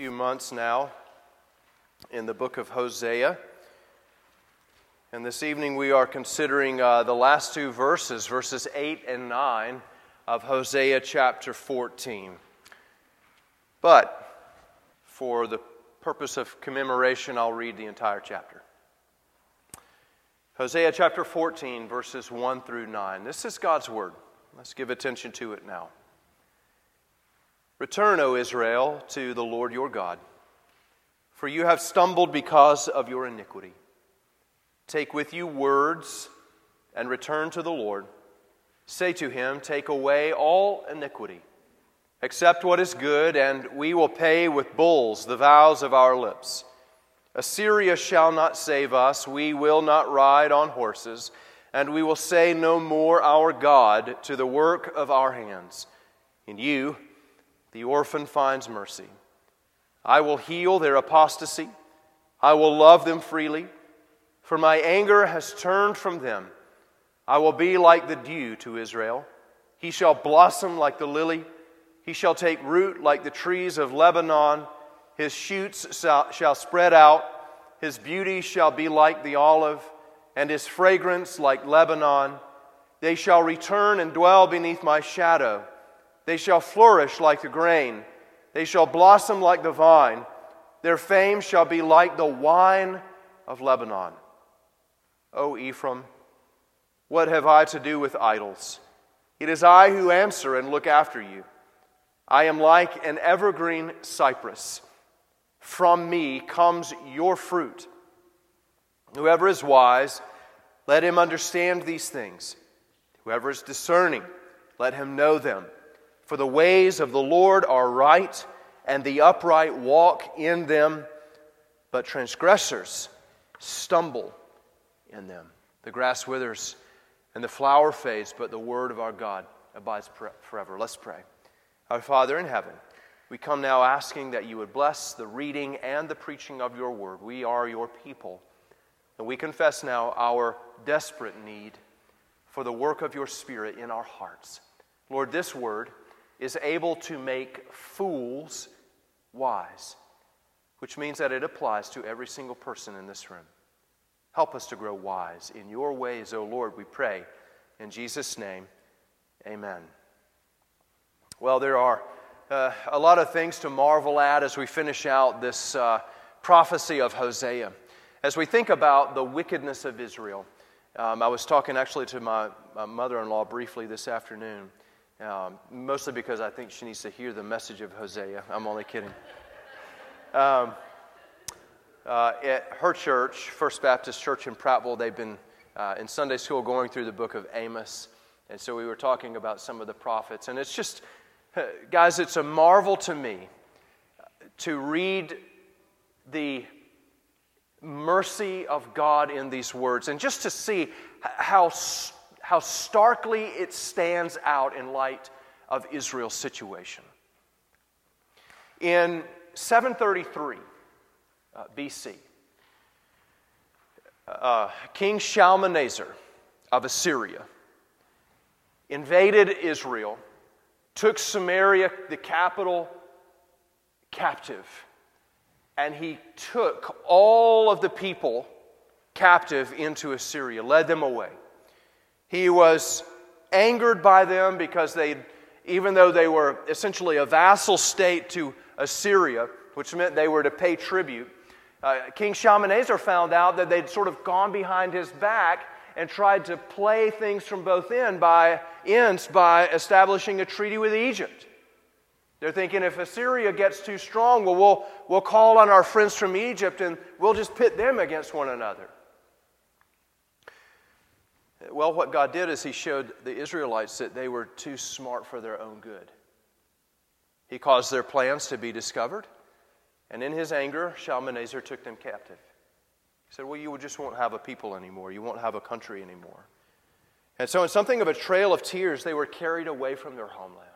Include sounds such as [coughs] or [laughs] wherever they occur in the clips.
few months now in the book of Hosea. And this evening we are considering uh, the last two verses, verses 8 and 9 of Hosea chapter 14. But for the purpose of commemoration, I'll read the entire chapter. Hosea chapter 14, verses 1 through 9. This is God's word. Let's give attention to it now. Return, O Israel, to the Lord your God, for you have stumbled because of your iniquity. Take with you words and return to the Lord. Say to him, Take away all iniquity. Accept what is good, and we will pay with bulls the vows of our lips. Assyria shall not save us. We will not ride on horses, and we will say no more, Our God, to the work of our hands. In you, the orphan finds mercy. I will heal their apostasy. I will love them freely, for my anger has turned from them. I will be like the dew to Israel. He shall blossom like the lily. He shall take root like the trees of Lebanon. His shoots shall spread out. His beauty shall be like the olive, and his fragrance like Lebanon. They shall return and dwell beneath my shadow. They shall flourish like the grain, they shall blossom like the vine. Their fame shall be like the wine of Lebanon. O Ephraim, what have I to do with idols? It is I who answer and look after you. I am like an evergreen cypress. From me comes your fruit. Whoever is wise, let him understand these things. Whoever is discerning, let him know them. For the ways of the Lord are right, and the upright walk in them, but transgressors stumble in them. The grass withers and the flower fades, but the word of our God abides forever. Let's pray. Our Father in heaven, we come now asking that you would bless the reading and the preaching of your word. We are your people, and we confess now our desperate need for the work of your Spirit in our hearts. Lord, this word is able to make fools wise, which means that it applies to every single person in this room. Help us to grow wise in your ways, O Lord, we pray. In Jesus' name, amen. Well, there are uh, a lot of things to marvel at as we finish out this uh, prophecy of Hosea. As we think about the wickedness of Israel, um, I was talking actually to my, my mother in law briefly this afternoon. Um, mostly because I think she needs to hear the message of Hosea. I'm only kidding. Um, uh, at her church, First Baptist Church in Prattville, they've been uh, in Sunday school going through the book of Amos. And so we were talking about some of the prophets. And it's just, [laughs] guys, it's a marvel to me to read the mercy of God in these words and just to see how how starkly it stands out in light of Israel's situation. In 733 uh, BC, uh, King Shalmaneser of Assyria invaded Israel, took Samaria, the capital, captive, and he took all of the people captive into Assyria, led them away. He was angered by them because they, even though they were essentially a vassal state to Assyria, which meant they were to pay tribute, uh, King Shalmaneser found out that they'd sort of gone behind his back and tried to play things from both end by, ends by establishing a treaty with Egypt. They're thinking if Assyria gets too strong, well, we'll, we'll call on our friends from Egypt and we'll just pit them against one another. Well, what God did is He showed the Israelites that they were too smart for their own good. He caused their plans to be discovered, and in His anger, Shalmaneser took them captive. He said, Well, you just won't have a people anymore, you won't have a country anymore. And so, in something of a trail of tears, they were carried away from their homeland.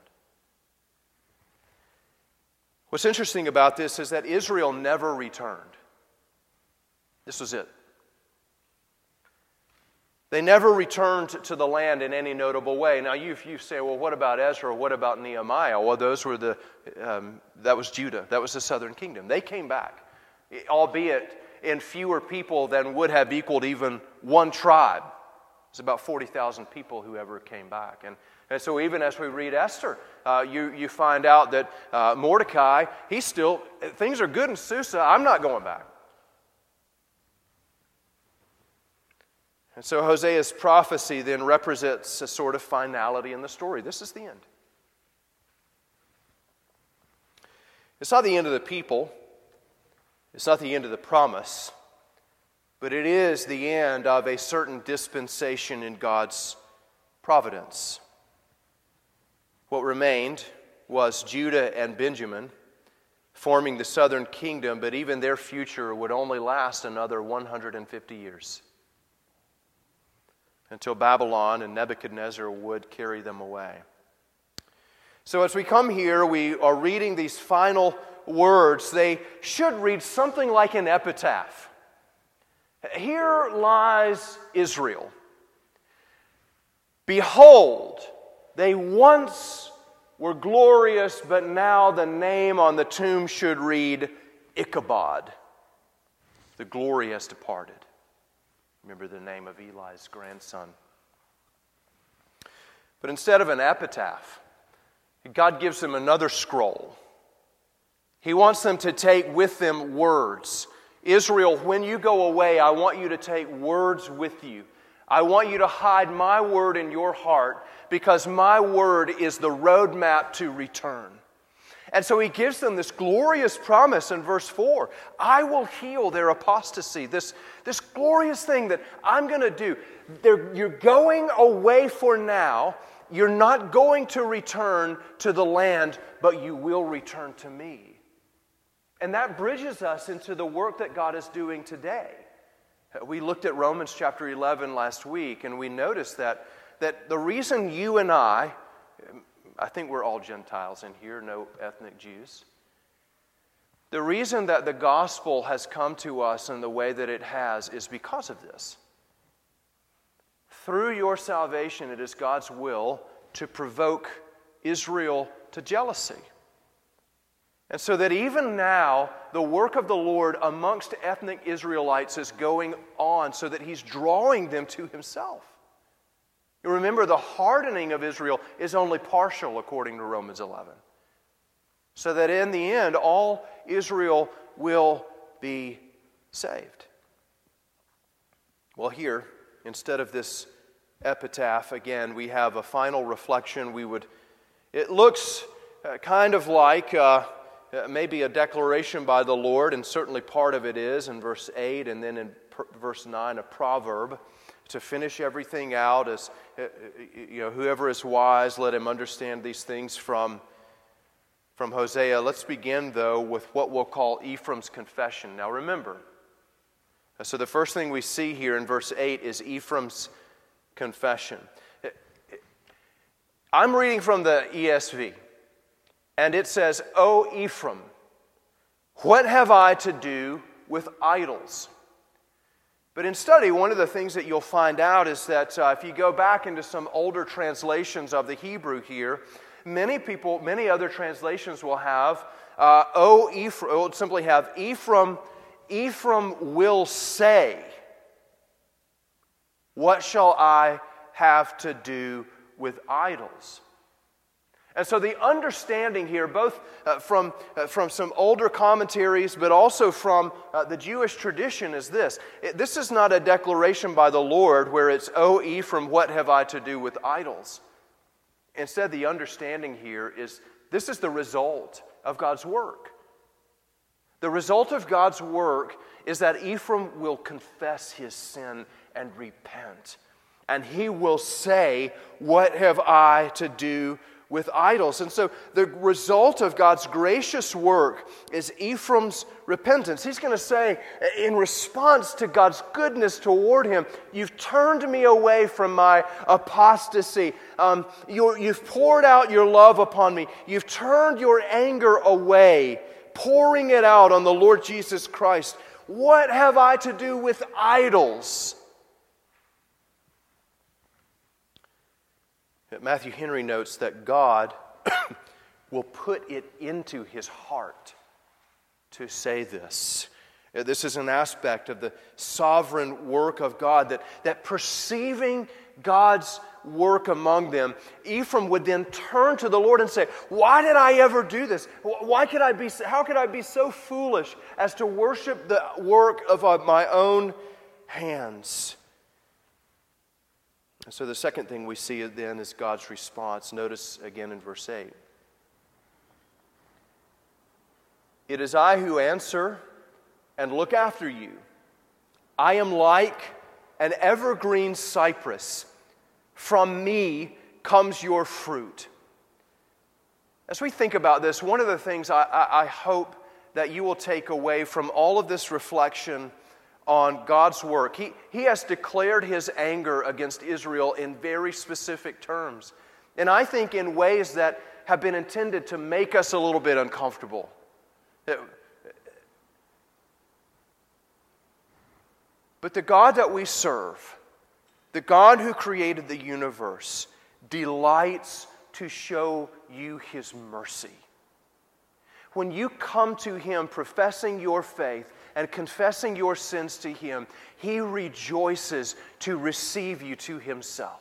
What's interesting about this is that Israel never returned. This was it. They never returned to the land in any notable way. Now, you, you say, well, what about Ezra? What about Nehemiah? Well, those were the, um, that was Judah. That was the southern kingdom. They came back, albeit in fewer people than would have equaled even one tribe. It's about 40,000 people who ever came back. And, and so, even as we read Esther, uh, you, you find out that uh, Mordecai, he's still, things are good in Susa. I'm not going back. And so Hosea's prophecy then represents a sort of finality in the story. This is the end. It's not the end of the people, it's not the end of the promise, but it is the end of a certain dispensation in God's providence. What remained was Judah and Benjamin forming the southern kingdom, but even their future would only last another 150 years until Babylon and Nebuchadnezzar would carry them away. So, as we come here, we are reading these final words. They should read something like an epitaph. Here lies Israel. Behold, they once were glorious, but now the name on the tomb should read Ichabod. The glory has departed. Remember the name of Eli's grandson. But instead of an epitaph, God gives them another scroll. He wants them to take with them words. Israel, when you go away, I want you to take words with you. I want you to hide my word in your heart because my word is the roadmap to return. And so he gives them this glorious promise in verse 4 I will heal their apostasy, this, this glorious thing that I'm going to do. They're, you're going away for now. You're not going to return to the land, but you will return to me. And that bridges us into the work that God is doing today. We looked at Romans chapter 11 last week, and we noticed that, that the reason you and I, I think we're all Gentiles in here, no ethnic Jews. The reason that the gospel has come to us in the way that it has is because of this. Through your salvation, it is God's will to provoke Israel to jealousy. And so that even now, the work of the Lord amongst ethnic Israelites is going on so that He's drawing them to Himself. You remember, the hardening of Israel is only partial, according to Romans 11. So that in the end, all Israel will be saved. Well, here, instead of this epitaph, again, we have a final reflection. We would, it looks uh, kind of like uh, uh maybe a declaration by the Lord, and certainly part of it is in verse 8 and then in verse 9, a proverb to finish everything out as uh, uh, you know whoever is wise let him understand these things from from Hosea. Let's begin though with what we'll call Ephraim's confession. Now remember uh, so the first thing we see here in verse 8 is Ephraim's confession. I'm reading from the ESV and it says O Ephraim what have I to do with idols but in study, one of the things that you'll find out is that uh, if you go back into some older translations of the Hebrew here, many people, many other translations will have, uh, oh, Ephraim, will simply have Ephraim, Ephraim will say, What shall I have to do with idols? And so the understanding here, both uh, from, uh, from some older commentaries, but also from uh, the Jewish tradition, is this. It, this is not a declaration by the Lord where it's, O Ephraim, what have I to do with idols? Instead, the understanding here is this is the result of God's work. The result of God's work is that Ephraim will confess his sin and repent. And he will say, What have I to do with idols. And so the result of God's gracious work is Ephraim's repentance. He's going to say, in response to God's goodness toward him, You've turned me away from my apostasy. Um, you have poured out your love upon me. You've turned your anger away, pouring it out on the Lord Jesus Christ. What have I to do with idols? Matthew Henry notes that God [coughs] will put it into his heart to say this. This is an aspect of the sovereign work of God that, that perceiving God's work among them, Ephraim would then turn to the Lord and say, Why did I ever do this? Why could I be, how could I be so foolish as to worship the work of uh, my own hands? So, the second thing we see then is God's response. Notice again in verse 8 It is I who answer and look after you. I am like an evergreen cypress. From me comes your fruit. As we think about this, one of the things I, I, I hope that you will take away from all of this reflection on God's work, he, he has declared his anger against Israel in very specific terms. And I think in ways that have been intended to make us a little bit uncomfortable. But the God that we serve, the God who created the universe, delights to show you his mercy. When you come to him professing your faith and confessing your sins to him, he rejoices to receive you to himself.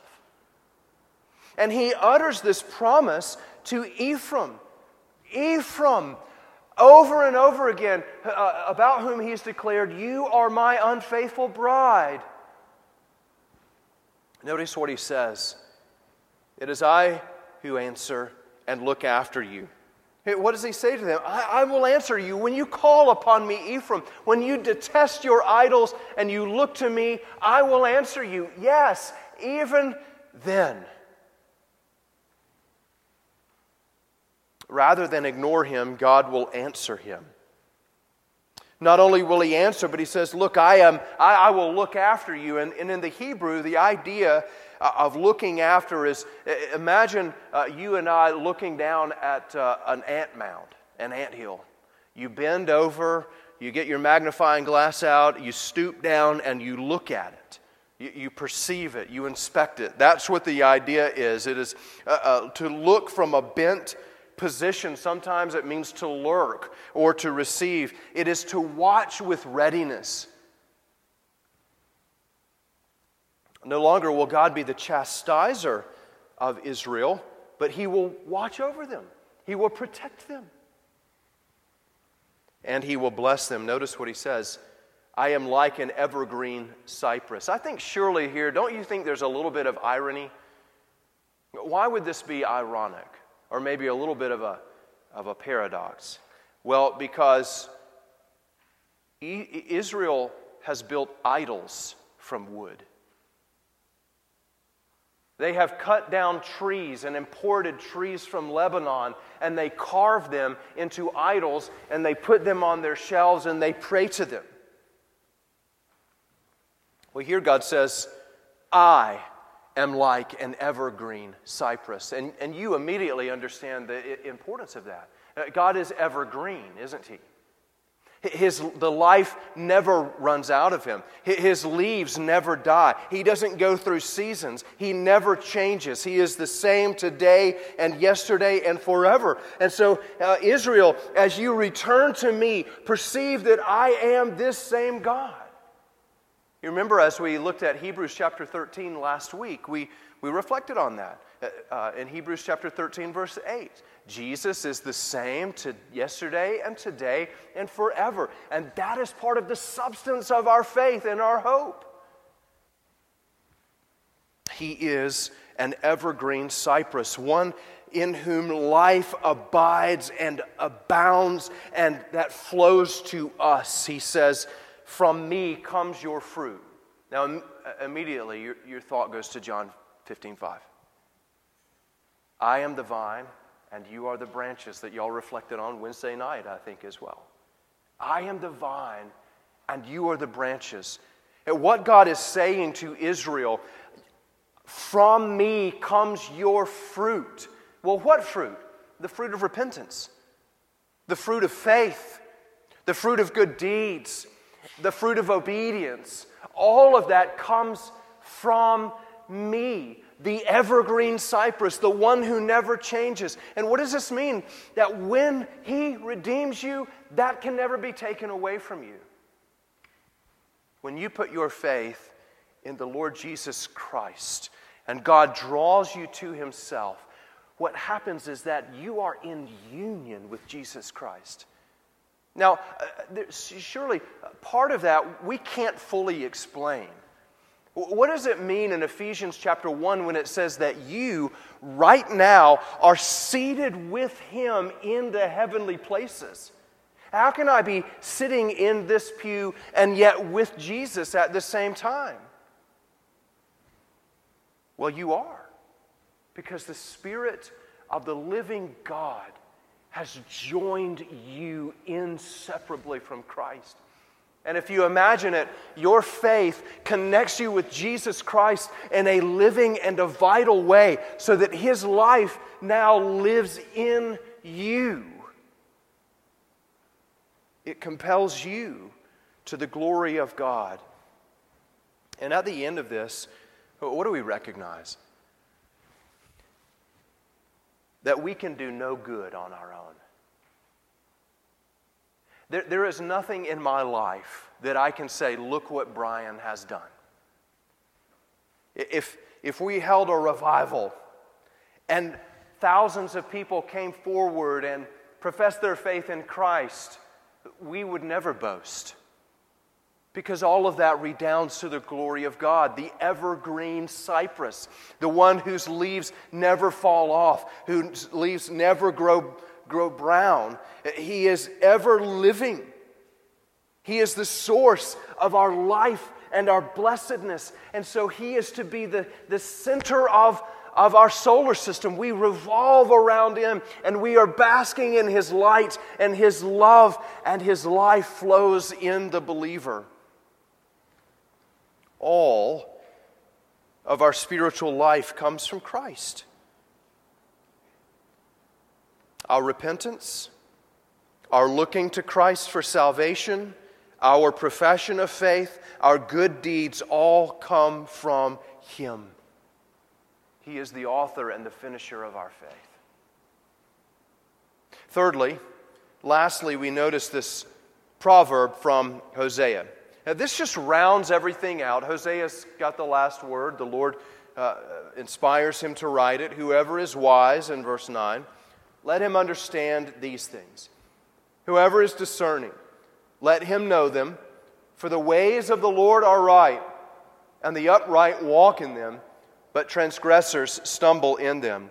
And he utters this promise to Ephraim Ephraim, over and over again, uh, about whom he's declared, You are my unfaithful bride. Notice what he says It is I who answer and look after you. What does he say to them? I, I, will answer you. When you call upon me, Ephraim, when you detest your idols and you look to me, I will answer you. Yes, even then. Rather than ignore him, God will answer him. Not only will he answer, but he says, Look, I, am, I, I will look after you. And, and in the Hebrew, the idea of looking after is imagine uh, you and I looking down at uh, an ant mound, an ant hill. You bend over, you get your magnifying glass out, you stoop down, and you look at it. You, you perceive it, you inspect it. That's what the idea is. It is uh, uh, to look from a bent position. Sometimes it means to lurk or to receive, it is to watch with readiness. No longer will God be the chastiser of Israel, but He will watch over them, He will protect them, and He will bless them. Notice what He says. I am like an evergreen cypress. I think surely here, don't you think there's a little bit of irony? Why would this be ironic? or maybe a little bit of a, of a paradox? Well, because Israel has built idols from wood. They have cut down trees and imported trees from Lebanon, and they carve them into idols, and they put them on their shelves, and they pray to them. Well, here God says, I am like an evergreen cypress. And, and you immediately understand the importance of that. Uh, God is evergreen, isn't He? His, the life never runs out of him. His leaves never die. He doesn't go through seasons. He never changes. He is the same today and yesterday and forever. And so, uh, Israel, as you return to me, perceive that I am this same God. You remember as we looked at Hebrews chapter 13 last week, we, we reflected on that. Uh, uh, in Hebrews chapter 13, verse 8, Jesus is the same to yesterday and today and forever. And that is part of the substance of our faith and our hope. He is an evergreen cypress, one in whom life abides and abounds and that flows to us. He says, from me comes your fruit. Now, Im- uh, immediately, your, your thought goes to John 15 5. I am the vine, and you are the branches that y'all reflected on Wednesday night, I think, as well. I am the vine, and you are the branches. And what God is saying to Israel, from me comes your fruit. Well, what fruit? The fruit of repentance, the fruit of faith, the fruit of good deeds, the fruit of obedience, all of that comes from me. The evergreen cypress, the one who never changes. And what does this mean? That when He redeems you, that can never be taken away from you. When you put your faith in the Lord Jesus Christ and God draws you to Himself, what happens is that you are in union with Jesus Christ. Now, uh, surely part of that we can't fully explain. What does it mean in Ephesians chapter 1 when it says that you, right now, are seated with Him in the heavenly places? How can I be sitting in this pew and yet with Jesus at the same time? Well, you are, because the Spirit of the living God has joined you inseparably from Christ. And if you imagine it, your faith connects you with Jesus Christ in a living and a vital way so that his life now lives in you. It compels you to the glory of God. And at the end of this, what do we recognize? That we can do no good on our own. There, there is nothing in my life that I can say, look what Brian has done. If, if we held a revival and thousands of people came forward and professed their faith in Christ, we would never boast. Because all of that redounds to the glory of God, the evergreen cypress, the one whose leaves never fall off, whose leaves never grow grow brown. He is ever living. He is the source of our life and our blessedness. And so He is to be the, the center of, of our solar system. We revolve around Him and we are basking in His light and His love, and His life flows in the believer. All of our spiritual life comes from Christ our repentance, our looking to Christ for salvation, our profession of faith, our good deeds all come from Him. He is the author and the finisher of our faith. Thirdly, lastly, we notice this proverb from Hosea. Now, this just rounds everything out. Hosea's got the last word. The Lord uh, inspires him to write it. Whoever is wise, in verse 9 let him understand these things. Whoever is discerning, let him know them. For the ways of the Lord are right, and the upright walk in them, but transgressors stumble in them.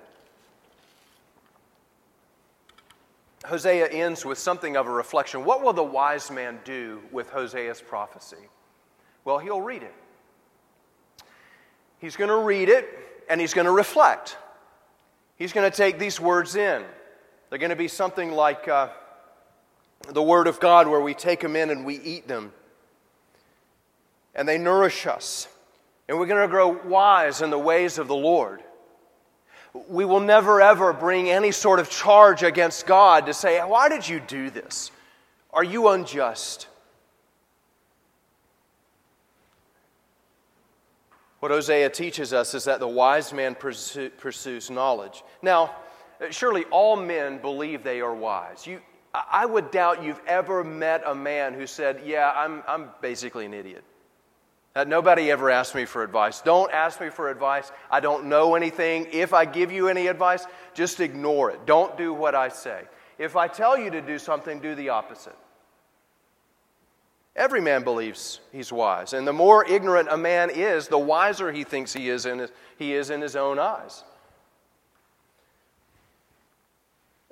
Hosea ends with something of a reflection. What will the wise man do with Hosea's prophecy? Well, he'll read it. He's going to read it and he's going to reflect. He's going to take these words in. They're going to be something like uh, the Word of God, where we take them in and we eat them. And they nourish us. And we're going to grow wise in the ways of the Lord. We will never, ever bring any sort of charge against God to say, Why did you do this? Are you unjust? What Hosea teaches us is that the wise man pursues knowledge. Now, Surely all men believe they are wise. You, I would doubt you've ever met a man who said, Yeah, I'm, I'm basically an idiot. Uh, nobody ever asked me for advice. Don't ask me for advice. I don't know anything. If I give you any advice, just ignore it. Don't do what I say. If I tell you to do something, do the opposite. Every man believes he's wise. And the more ignorant a man is, the wiser he thinks he is in his, he is in his own eyes.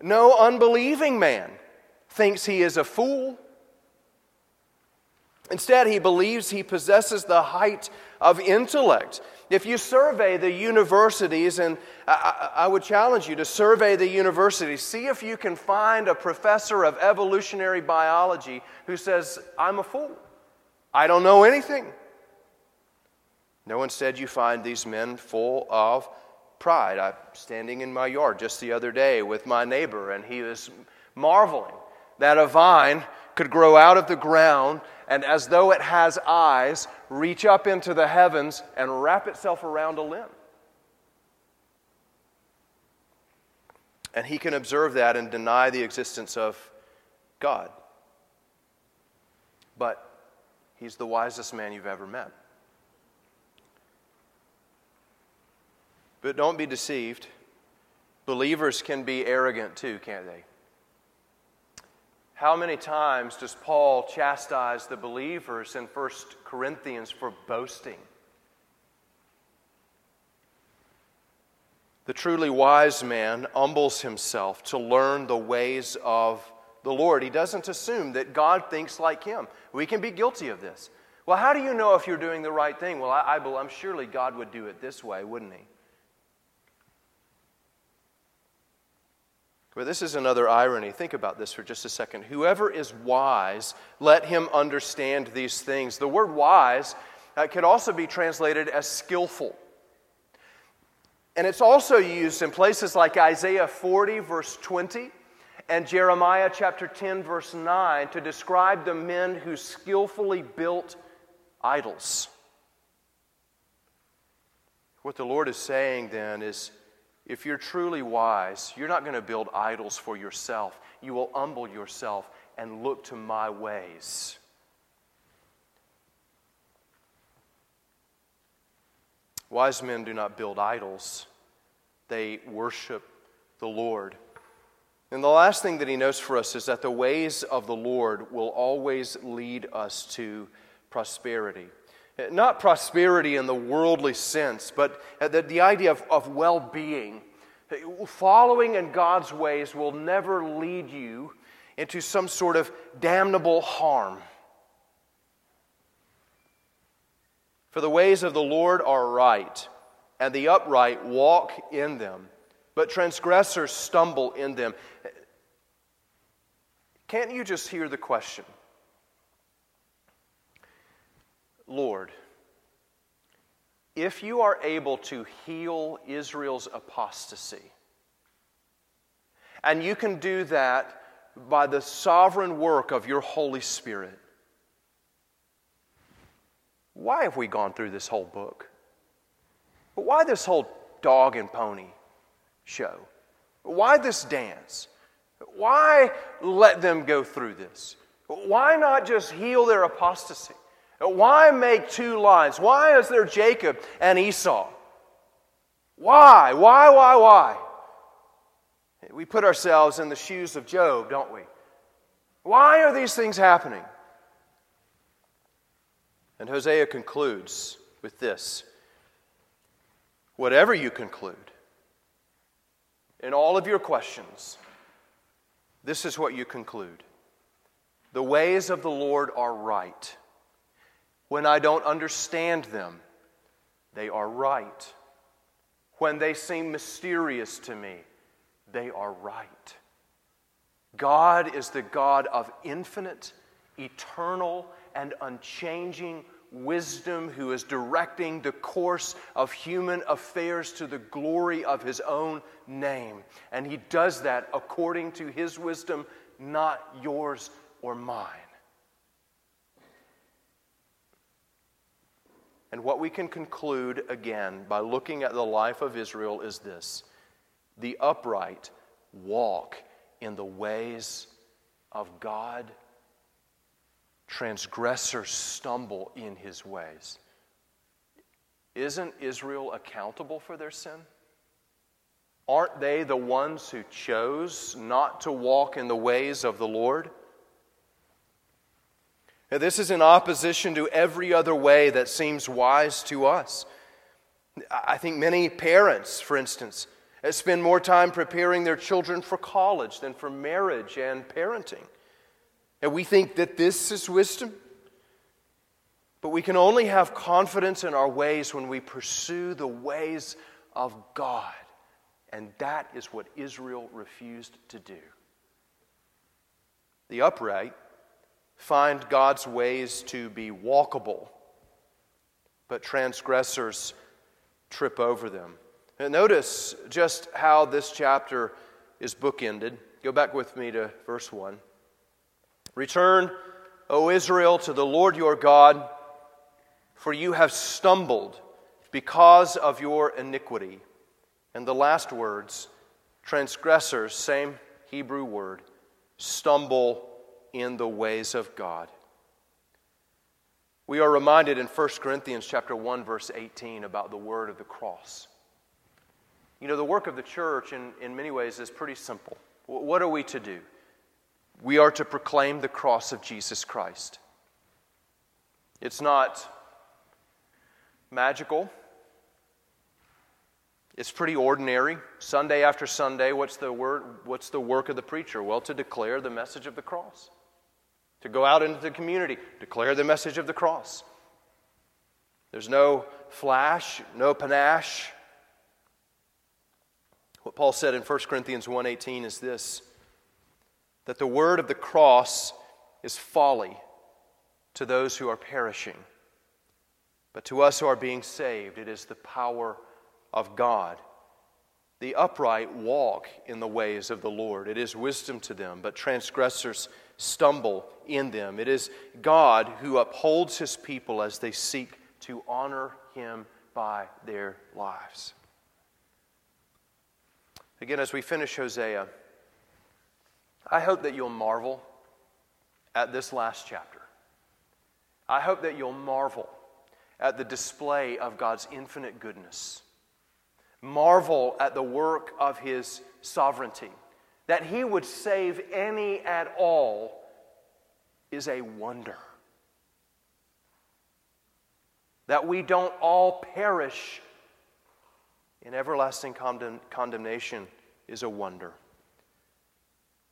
No unbelieving man thinks he is a fool. Instead, he believes he possesses the height of intellect. If you survey the universities, and I, would challenge you to survey the universities, see if you can find a professor of evolutionary biology who says, I'm a fool. I don't know anything. No, instead, you find these men full of pride. I'm standing in my yard just the other day with my neighbor, and he was marveling that a vine could grow out of the ground and, as though it has eyes, reach up into the heavens and wrap itself around a limb. And he can observe that and deny the existence of God. But he's the wisest man you've ever met. But don't be deceived. Believers can be arrogant too, can't they? How many times does Paul chastise the believers in 1 Corinthians for boasting? The truly wise man humbles himself to learn the ways of the Lord. He doesn't assume that God thinks like him. We can be guilty of this. Well, how do you know if you're doing the right thing? Well, I, I, am surely God would do it this way, wouldn't he? But this is another irony. Think about this for just a second. Whoever is wise, let him understand these things. The word wise uh, could also be translated as skillful. And it's also used in places like Isaiah 40, verse 20, and Jeremiah chapter 10, verse 9, to describe the men who skillfully built idols. What the Lord is saying then is if you're truly wise, you're not going to build idols for yourself. You will humble yourself and look to my ways. Wise men do not build idols, they worship the Lord. And the last thing that he notes for us is that the ways of the Lord will always lead us to prosperity. Not prosperity in the worldly sense, but the, the idea of, of well being. Following in God's ways will never lead you into some sort of damnable harm. For the ways of the Lord are right, and the upright walk in them, but transgressors stumble in them. Can't you just hear the question? Lord, if you are able to heal Israel's apostasy, and you can do that by the sovereign work of your Holy Spirit, why have we gone through this whole book? Why this whole dog and pony show? Why this dance? Why let them go through this? Why not just heal their apostasy? Why make two lines? Why is there Jacob and Esau? Why? Why, why, why? We put ourselves in the shoes of Job, don't we? Why are these things happening? And Hosea concludes with this Whatever you conclude, in all of your questions, this is what you conclude The ways of the Lord are right. When I don't understand them, they are right. When they seem mysterious to me, they are right. God is the God of infinite, eternal, and unchanging wisdom who is directing the course of human affairs to the glory of his own name. And he does that according to his wisdom, not yours or mine. And what we can conclude again by looking at the life of Israel is this the upright walk in the ways of God transgressors stumble in his ways. Isn't Israel accountable for their sin? Aren't they the ones who chose not to walk in the ways of the Lord? This is in opposition to every other way that seems wise to us. I think many parents, for instance, spend more time preparing their children for college than for marriage and parenting. And we think that this is wisdom. But we can only have confidence in our ways when we pursue the ways of God. And that is what Israel refused to do. The upright find God's ways to be walkable, but transgressors trip over them. And notice just how this chapter is bookended. Go back with me to verse 1. Return, O Israel, to the Lord your God, for you have stumbled because of your iniquity. And the last words, Transgressors, same Hebrew word, stumble in the ways of God. We are reminded in 1 Corinthians chapter 1 verse 18 about the word of the cross. You know, the work of the church in, in many ways is pretty simple. What are we to do? We are to proclaim the cross of Jesus Christ. It's not magical. It's pretty ordinary. Sunday after Sunday, what's the word what's the work of the preacher? Well, to declare the message of the cross to go out into the community, declare the message of the cross. There's no flash, no panache. What Paul said in 1 Corinthians 1:18 is this that the word of the cross is folly to those who are perishing. But to us who are being saved, it is the power of God. The upright walk in the ways of the Lord. It is wisdom to them, but transgressors stumble in them. It is God who upholds his people as they seek to honor him by their lives. Again, as we finish Hosea, I hope that you'll marvel at this last chapter. I hope that you'll marvel at the display of God's infinite goodness. Marvel at the work of his sovereignty that he would save any at all is a wonder. That we don't all perish in everlasting condemn- condemnation is a wonder.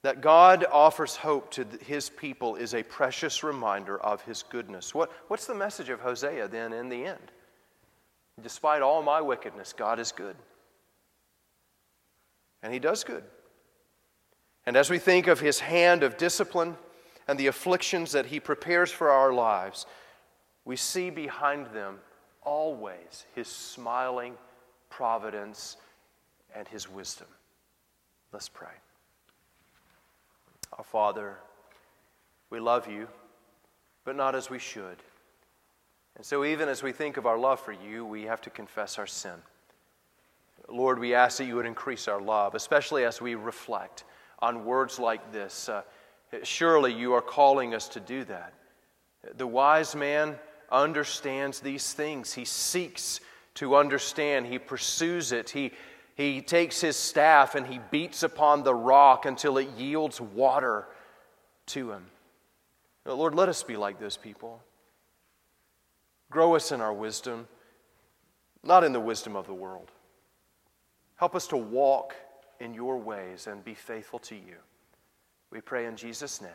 That God offers hope to his people is a precious reminder of his goodness. What, what's the message of Hosea then in the end? Despite all my wickedness, God is good. And he does good. And as we think of his hand of discipline and the afflictions that he prepares for our lives, we see behind them always his smiling providence and his wisdom. Let's pray. Our Father, we love you, but not as we should. And so, even as we think of our love for you, we have to confess our sin. Lord, we ask that you would increase our love, especially as we reflect on words like this. Uh, surely you are calling us to do that. The wise man understands these things. He seeks to understand, he pursues it. He, he takes his staff and he beats upon the rock until it yields water to him. Lord, let us be like those people. Grow us in our wisdom, not in the wisdom of the world. Help us to walk in your ways and be faithful to you. We pray in Jesus' name.